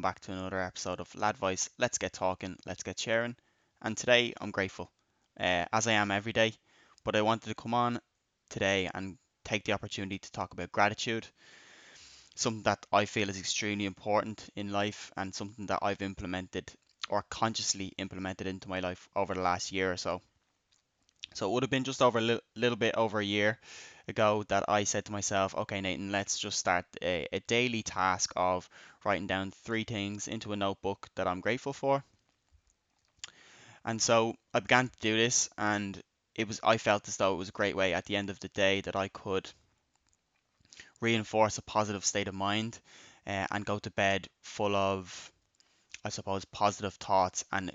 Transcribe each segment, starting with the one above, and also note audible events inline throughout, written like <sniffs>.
welcome back to another episode of Lad Voice. Let's get talking, let's get sharing. And today I'm grateful, uh, as I am every day. But I wanted to come on today and take the opportunity to talk about gratitude, something that I feel is extremely important in life and something that I've implemented or consciously implemented into my life over the last year or so. So it would have been just over a li- little bit over a year ago that I said to myself, okay, Nathan, let's just start a, a daily task of writing down three things into a notebook that I'm grateful for. And so I began to do this, and it was I felt as though it was a great way at the end of the day that I could reinforce a positive state of mind uh, and go to bed full of, I suppose, positive thoughts and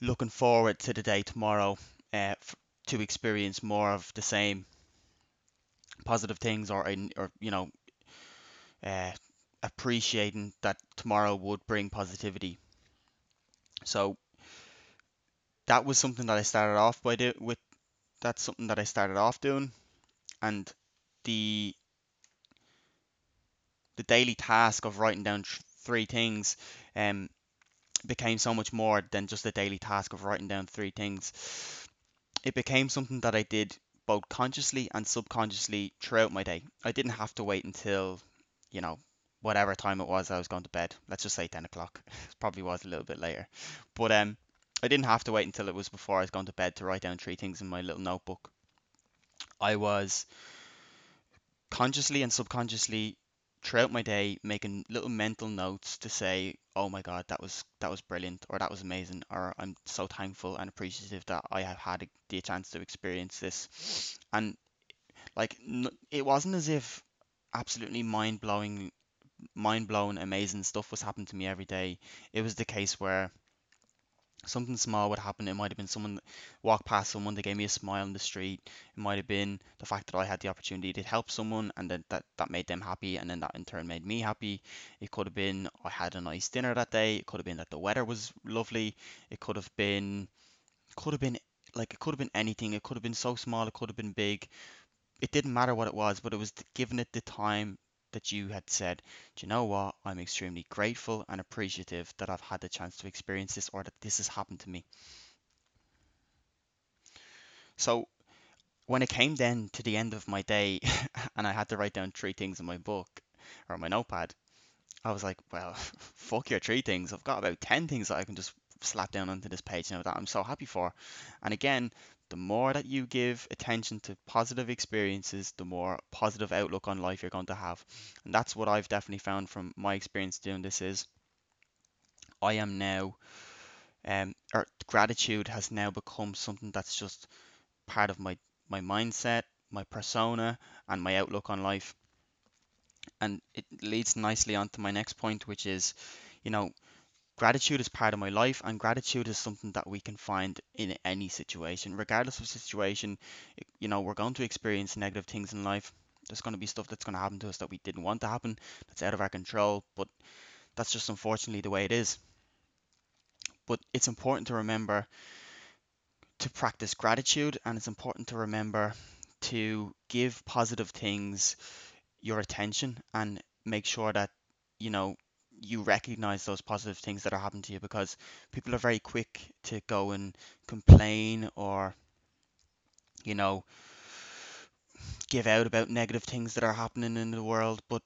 looking forward to the day tomorrow uh, f- to experience more of the same positive things or or you know uh, appreciating that tomorrow would bring positivity. So that was something that I started off by do with. That's something that I started off doing, and the the daily task of writing down tr- three things um, became so much more than just the daily task of writing down three things. It became something that I did both consciously and subconsciously throughout my day. I didn't have to wait until, you know, whatever time it was I was going to bed. Let's just say 10 o'clock. <laughs> It probably was a little bit later. But um, I didn't have to wait until it was before I was going to bed to write down three things in my little notebook. I was consciously and subconsciously throughout my day making little mental notes to say, "Oh my God, that was that was brilliant," or "That was amazing," or "I'm so thankful and appreciative that I have had the chance to experience this." And like, n- it wasn't as if absolutely mind blowing, mind blowing, amazing stuff was happening to me every day. It was the case where something small would happen. It might have been someone walk past someone, they gave me a smile on the street. It might have been the fact that I had the opportunity to help someone and then that, that made them happy and then that in turn made me happy. It could have been I had a nice dinner that day. It could have been that the weather was lovely. It could have been could have been like it could have been anything. It could have been so small, it could have been big. It didn't matter what it was, but it was giving it the time that you had said, Do you know what? I'm extremely grateful and appreciative that I've had the chance to experience this or that this has happened to me. So when it came then to the end of my day <laughs> and I had to write down three things in my book or my notepad, I was like, well, <laughs> fuck your three things. I've got about 10 things that I can just slap down onto this page now that I'm so happy for. And again, the more that you give attention to positive experiences, the more positive outlook on life you're going to have. And that's what I've definitely found from my experience doing this is I am now um or gratitude has now become something that's just part of my my mindset, my persona, and my outlook on life. And it leads nicely on to my next point, which is, you know, gratitude is part of my life, and gratitude is something that we can find in any situation, regardless of situation. You know, we're going to experience negative things in life. There's going to be stuff that's going to happen to us that we didn't want to happen, that's out of our control, but that's just unfortunately the way it is. But it's important to remember to practice gratitude, and it's important to remember to give positive things your attention and make sure that you know you recognize those positive things that are happening to you because people are very quick to go and complain or you know give out about negative things that are happening in the world. But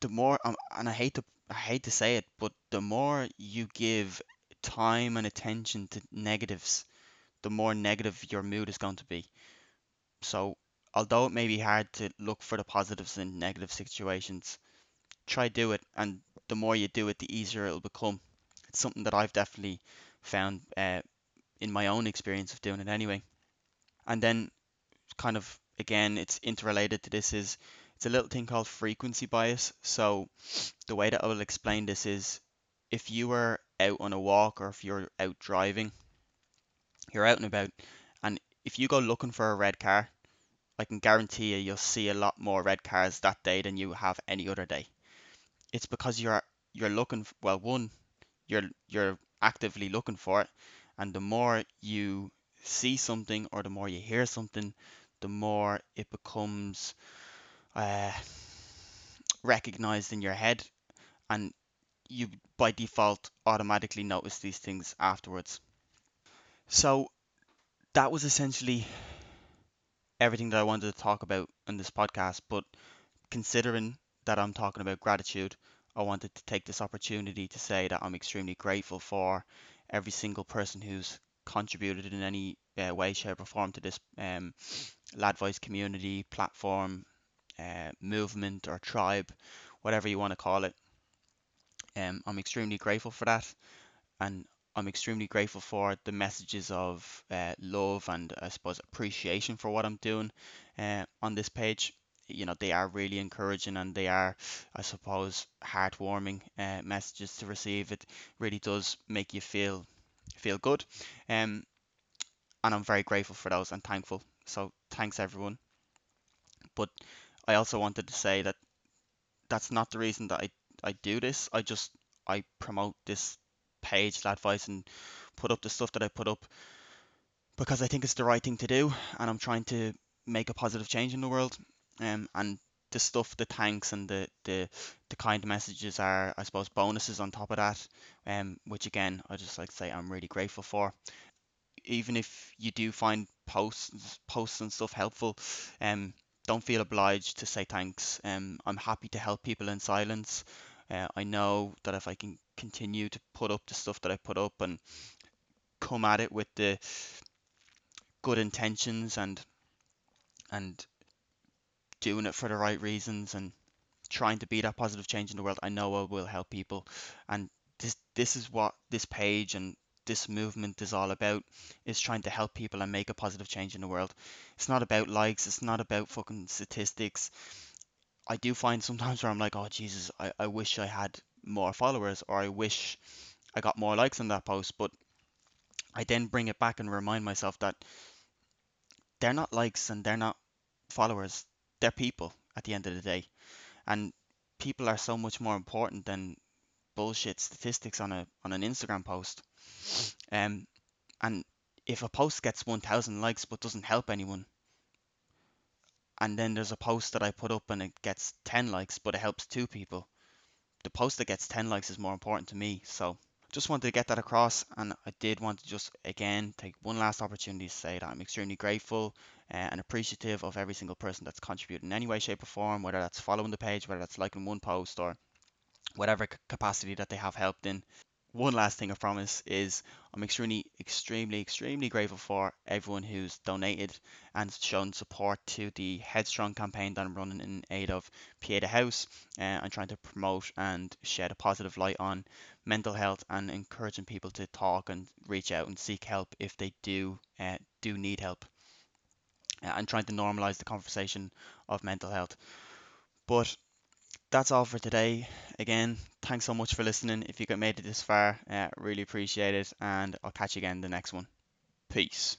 the more um, and I hate to I hate to say it but the more you give time and attention to negatives the more negative your mood is going to be. So although it may be hard to look for the positives in negative situations try do it and the more you do it the easier it'll become. It's something that i've definitely found uh, in my own experience of doing it anyway. And then kind of again it's interrelated to this is it's a little thing called frequency bias. So the way that i will explain this is if you are out on a walk or if you're out driving you're out and about and if you go looking for a red car i can guarantee you you'll see a lot more red cars that day than you have any other day it's because you're you're looking well one you're you're actively looking for it and the more you see something or the more you hear something the more it becomes uh, recognized in your head and you by default automatically notice these things afterwards. So that was essentially everything that I wanted to talk about in this podcast. But considering that I'm talking about gratitude, I wanted to take this opportunity to say that I'm extremely grateful for every single person who's contributed in any uh, way, shape, or form to this um, <sniffs> Lad Voice community, platform, uh, movement, or tribe, whatever you want to call it. Um, I'm extremely grateful for that, and I'm extremely grateful for the messages of uh, love and I suppose appreciation for what I'm doing uh, on this page. You know, they are really encouraging and they are, I suppose, heartwarming uh, messages to receive. It really does make you feel feel good, um, and I'm very grateful for those and thankful. So thanks everyone. But I also wanted to say that that's not the reason that I, I do this. I just I promote this page, that advice, and put up the stuff that I put up because I think it's the right thing to do, and I'm trying to make a positive change in the world. Um, and the stuff, the thanks and the, the the kind messages are, I suppose, bonuses on top of that. Um, which again, I just like to say I'm really grateful for. Even if you do find posts posts and stuff helpful, um, don't feel obliged to say thanks. Um, I'm happy to help people in silence. Uh, I know that if I can continue to put up the stuff that I put up and come at it with the good intentions and and doing it for the right reasons and trying to be that positive change in the world, I know I will help people. And this this is what this page and this movement is all about is trying to help people and make a positive change in the world. It's not about likes, it's not about fucking statistics. I do find sometimes where I'm like, oh Jesus, I, I wish I had more followers or I wish I got more likes on that post, but I then bring it back and remind myself that they're not likes and they're not followers. They're people at the end of the day. And people are so much more important than bullshit statistics on a on an Instagram post. Um, and if a post gets 1,000 likes but doesn't help anyone, and then there's a post that I put up and it gets 10 likes but it helps two people, the post that gets 10 likes is more important to me. So just wanted to get that across, and I did want to just again take one last opportunity to say that I'm extremely grateful uh, and appreciative of every single person that's contributed in any way, shape, or form, whether that's following the page, whether that's liking one post, or whatever capacity that they have helped in one last thing I promise is I'm extremely, extremely, extremely grateful for everyone who's donated and shown support to the Headstrong campaign that I'm running in aid of Pieta House. Uh, I'm trying to promote and shed a positive light on mental health and encouraging people to talk and reach out and seek help if they do uh, do need help. Uh, I'm trying to normalize the conversation of mental health. But that's all for today. Again, thanks so much for listening. If you got made it this far, uh, really appreciate it, and I'll catch you again in the next one. Peace.